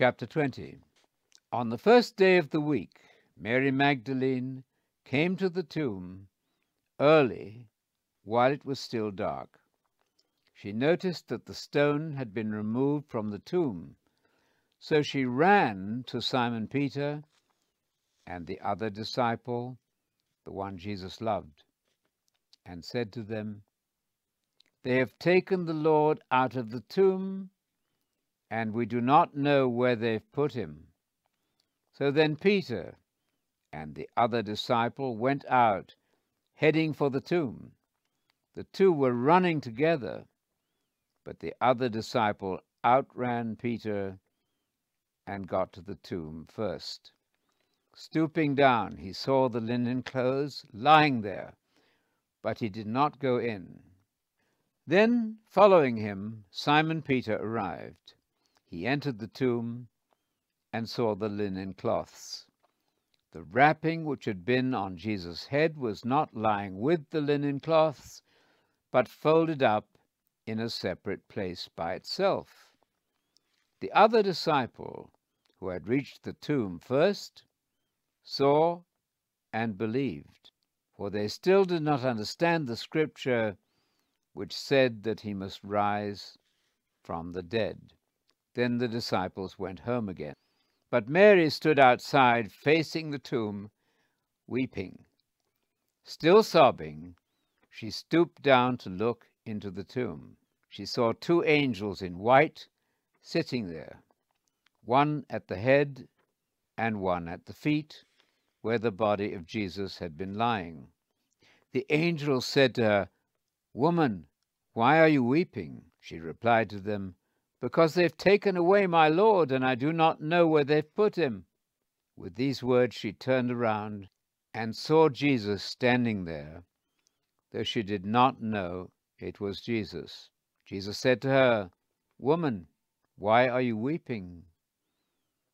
Chapter 20 On the first day of the week, Mary Magdalene came to the tomb early while it was still dark. She noticed that the stone had been removed from the tomb, so she ran to Simon Peter and the other disciple, the one Jesus loved, and said to them, They have taken the Lord out of the tomb and we do not know where they've put him. So then Peter and the other disciple went out, heading for the tomb. The two were running together, but the other disciple outran Peter and got to the tomb first. Stooping down, he saw the linen clothes lying there, but he did not go in. Then, following him, Simon Peter arrived he entered the tomb and saw the linen cloths. The wrapping which had been on Jesus' head was not lying with the linen cloths, but folded up in a separate place by itself. The other disciple, who had reached the tomb first, saw and believed, for they still did not understand the scripture which said that he must rise from the dead. Then the disciples went home again. But Mary stood outside, facing the tomb, weeping. Still sobbing, she stooped down to look into the tomb. She saw two angels in white sitting there, one at the head and one at the feet, where the body of Jesus had been lying. The angels said to her, Woman, why are you weeping? She replied to them, because they've taken away my Lord, and I do not know where they've put him. With these words she turned around and saw Jesus standing there, though she did not know it was Jesus. Jesus said to her, Woman, why are you weeping?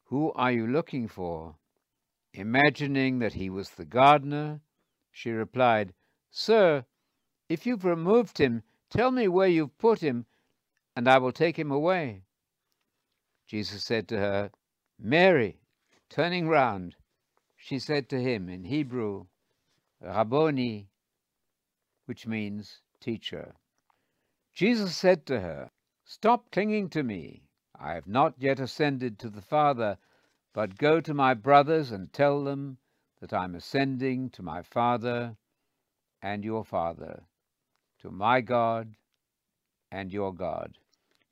Who are you looking for? Imagining that he was the gardener, she replied, Sir, if you've removed him, tell me where you've put him, and I will take him away. Jesus said to her, Mary. Turning round, she said to him in Hebrew, Rabboni, which means teacher. Jesus said to her, Stop clinging to me. I have not yet ascended to the Father, but go to my brothers and tell them that I'm ascending to my Father and your Father, to my God and your God.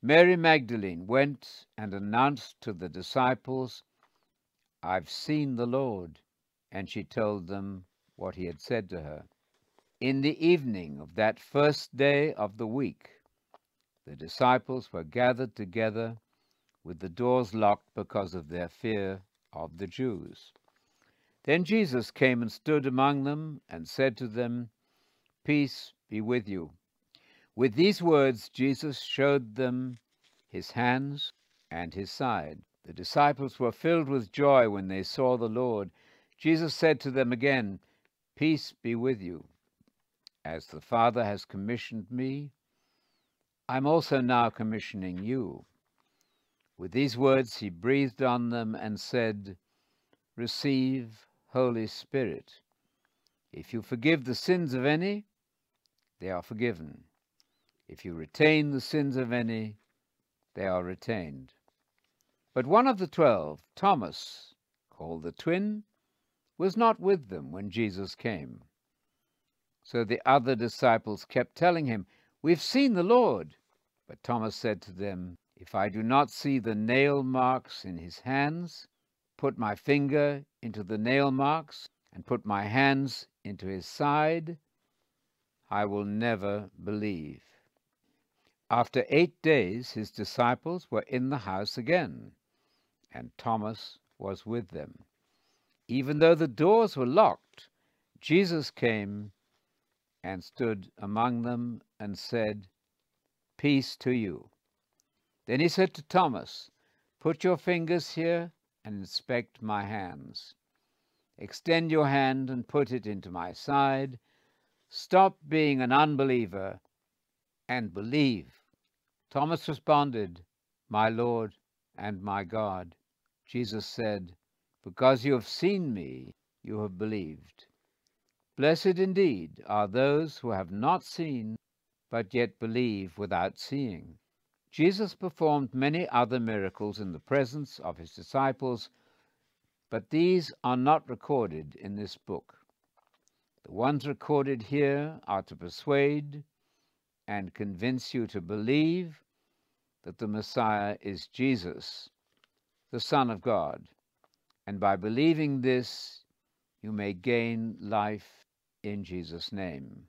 Mary Magdalene went and announced to the disciples, I've seen the Lord. And she told them what he had said to her. In the evening of that first day of the week, the disciples were gathered together with the doors locked because of their fear of the Jews. Then Jesus came and stood among them and said to them, Peace be with you. With these words, Jesus showed them his hands and his side. The disciples were filled with joy when they saw the Lord. Jesus said to them again, Peace be with you. As the Father has commissioned me, I'm also now commissioning you. With these words, he breathed on them and said, Receive Holy Spirit. If you forgive the sins of any, they are forgiven. If you retain the sins of any, they are retained. But one of the twelve, Thomas, called the twin, was not with them when Jesus came. So the other disciples kept telling him, We've seen the Lord. But Thomas said to them, If I do not see the nail marks in his hands, put my finger into the nail marks, and put my hands into his side, I will never believe. After eight days his disciples were in the house again, and Thomas was with them. Even though the doors were locked, Jesus came and stood among them and said, Peace to you. Then he said to Thomas, Put your fingers here and inspect my hands. Extend your hand and put it into my side. Stop being an unbeliever and believe. Thomas responded, My Lord and my God. Jesus said, Because you have seen me, you have believed. Blessed indeed are those who have not seen, but yet believe without seeing. Jesus performed many other miracles in the presence of his disciples, but these are not recorded in this book. The ones recorded here are to persuade and convince you to believe that the Messiah is Jesus, the Son of God, and by believing this, you may gain life in Jesus' name.